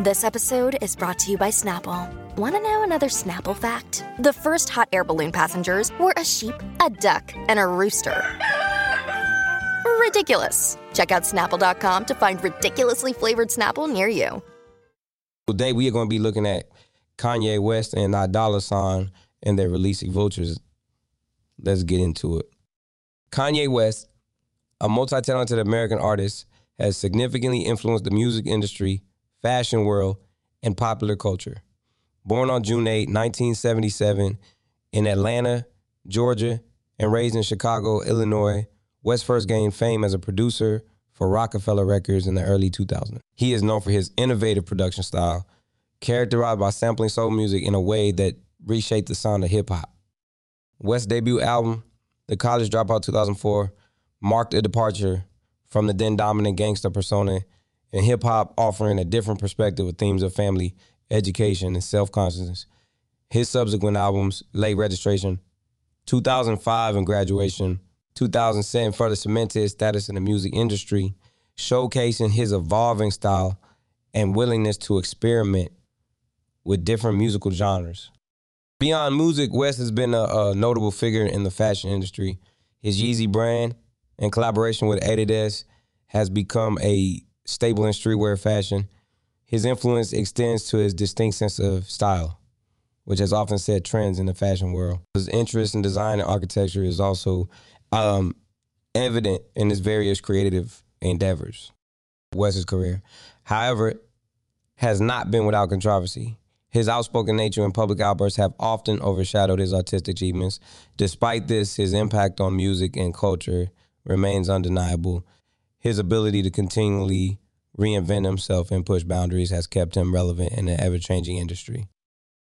This episode is brought to you by Snapple. Want to know another Snapple fact? The first hot air balloon passengers were a sheep, a duck, and a rooster. Ridiculous. Check out snapple.com to find ridiculously flavored Snapple near you. Today we are going to be looking at Kanye West and Ty Dolla Sign and their releasing Vultures. Let's get into it. Kanye West, a multi-talented American artist, has significantly influenced the music industry, fashion world, and popular culture. Born on June 8, 1977, in Atlanta, Georgia, and raised in Chicago, Illinois, West first gained fame as a producer for Roc-A-Fella Records in the early 2000s. He is known for his innovative production style, characterized by sampling soul music in a way that reshaped the sound of hip hop. West's debut album, The College Dropout 2004, marked a departure from the then dominant gangster persona in hip hop, offering a different perspective with themes of family, education, and self consciousness. His subsequent albums, Late Registration, 2005 and Graduation, 2007 further cemented his status in the music industry, showcasing his evolving style and willingness to experiment with different musical genres. Beyond music, West has been a, a notable figure in the fashion industry. His Yeezy brand, in collaboration with Adidas, has become a staple in streetwear fashion. His influence extends to his distinct sense of style, which has often set trends in the fashion world. His interest in design and architecture is also um, evident in his various creative endeavors. West's career, however, has not been without controversy. His outspoken nature and public outbursts have often overshadowed his artistic achievements. Despite this, his impact on music and culture remains undeniable. His ability to continually reinvent himself and push boundaries has kept him relevant in an ever changing industry.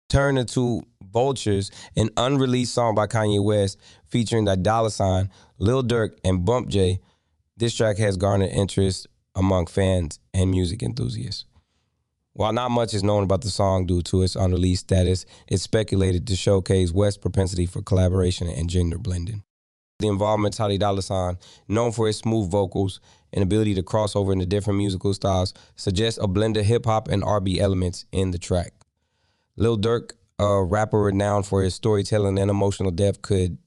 Turn into Vultures, an unreleased song by Kanye West featuring Ty Dolla Sign, Lil Durk, and Bump J. This track has garnered interest among fans and music enthusiasts. While not much is known about the song due to its unreleased status, it's speculated to showcase West's propensity for collaboration and gender blending. The involvement of Dolla Sign, known for his smooth vocals and ability to cross over into different musical styles, suggests a blend of hip hop and R&B elements in the track. Lil Durk, a rapper renowned for his storytelling and emotional depth, could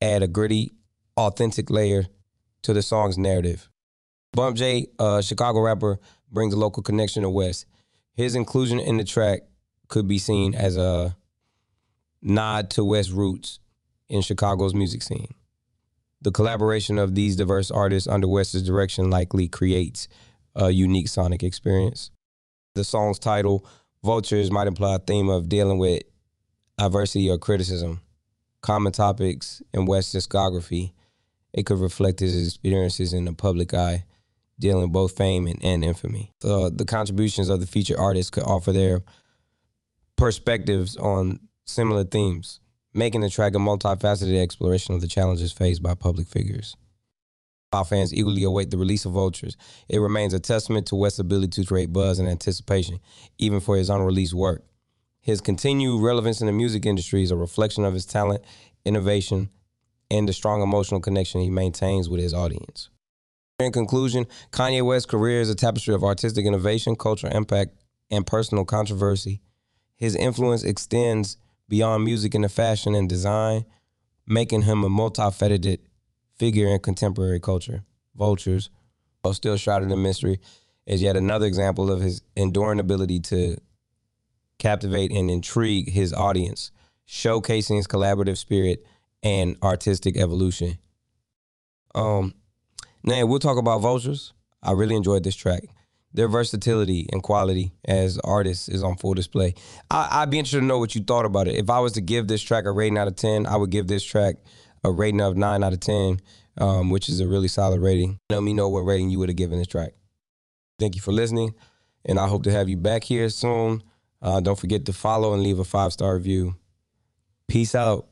add a gritty, authentic layer to the song's narrative. Bump J, a Chicago rapper, brings a local connection to West. His inclusion in the track could be seen as a nod to West roots in Chicago's music scene. The collaboration of these diverse artists under West's direction likely creates a unique sonic experience. The song's title, Vultures, might imply a theme of dealing with adversity or criticism, common topics in West's discography. It could reflect his experiences in the public eye dealing both fame and, and infamy. The, the contributions of the featured artists could offer their perspectives on similar themes, making the track a multifaceted exploration of the challenges faced by public figures. While fans eagerly await the release of Vultures, it remains a testament to West's ability to create buzz and anticipation, even for his unreleased work. His continued relevance in the music industry is a reflection of his talent, innovation, and the strong emotional connection he maintains with his audience. In conclusion, Kanye West's career is a tapestry of artistic innovation, cultural impact, and personal controversy. His influence extends beyond music into fashion and design, making him a multifaceted figure in contemporary culture. Vultures, while still shrouded in mystery, is yet another example of his enduring ability to captivate and intrigue his audience, showcasing his collaborative spirit and artistic evolution. Um, now we'll talk about Vultures. I really enjoyed this track. Their versatility and quality as artists is on full display. I, would be interested to know what you thought about it. If I was to give this track a rating out of 10, I would give this track a rating of 9 out of 10, um, which is a really solid rating. Let me know what rating you would have given this track. Thank you for listening, and I hope to have you back here soon. Uh, don't forget to follow and leave a five star review. Peace out.